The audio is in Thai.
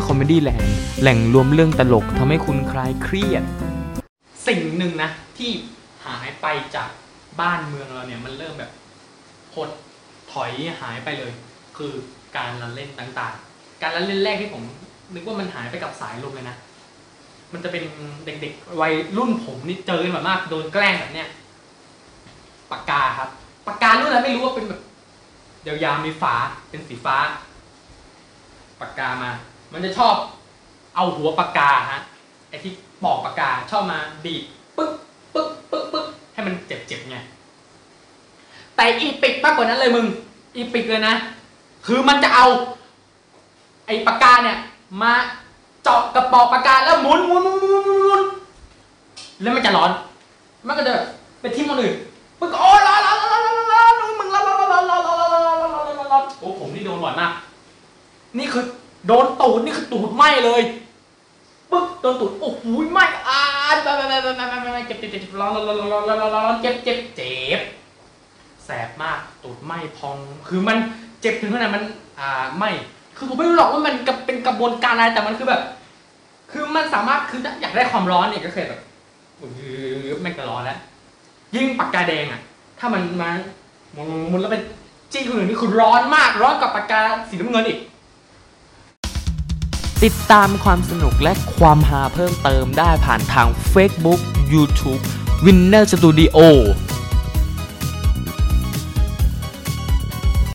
Winner Comedy Land แหล่งรวมเรื่องตลกทำให้คุณคลายเครียด สิ่งหนึ่งนะ ที่หายไปจากบ้านเมืองเราเนี่ยมันเริ่มแบบหดถอยหายไปเลย คือการละเล่นต่างๆ การละเล่นแรกที่ผมนึกว่ามันหายไปกับสายลมเลยนะมันจะเป็นเด็กๆวัยรุ่นผมนี่เจอกันแบบมากโดนแกล้งแบบเนี้ยปากกาครับปากการุ่นอะไรไม่รู้ว่าเป็นแบบยาวๆมีฝาเป็นสีฟ้าปากกามา มันจะชอบเอาหัวปากกาฮะไอที่ปอกปากกาชอบมาดีดปึ๊กปึ๊กปึ๊กปึ๊กให้มันเจ็บๆไงแต่อีปิกมากกว่านั้นเลยมึง อีปิกเลยนะ คือมันจะเอา ไอปากกาเนี่ย มาเจาะกระปอกปากกาแล้วหมุนหมุนหมุนหมุนหมุนหมุนแล้วมันจะร้อน มันก็จะแบบไปทิ้งคนอื่นปึ๊กโอ้ร้อนร้อนร้อนร้อนร้อนร้อนมึงร้อนร้อนร้อนร้อนร้อนร้อนร้อนร้อนร้อนร้อนโอ้ผมนี่โดนบ่อยมาก นี่คือ โดนตูดนี่คือตูดไหมเลยปึ๊บโดนตูดโอ้โหไหมอ่าไปไปไปไปไปไปไปเจ็บเจ็บเจ็บร้อนร้อนร้อนร้อนร้อนร้อนเจ็บเจ็บเจ็บแสบมากตูดไหมพอง คือมันเจ็บถึงขนาดมันอ่าไหมคือผมไม่รู้หรอกว่ามันเป็นกระบวนการอะไรแต่มันคือแบบ คือมันสามารถคืออยากได้ความร้อนเนี่ยก็คือแบบแม่งก็ร้อนแล้วยิ่งปากกาแดงอะ ถ้ามันมาหมุนหมุนแล้วเป็นจี้คนอื่นนี่คือร้อนมากร้อนกว่าปากกาสีน้ำเงินอีก ติดตามความสนุกและความฮาเพิ่มเติมได้ผ่านทาง Facebook YouTube Winner Studio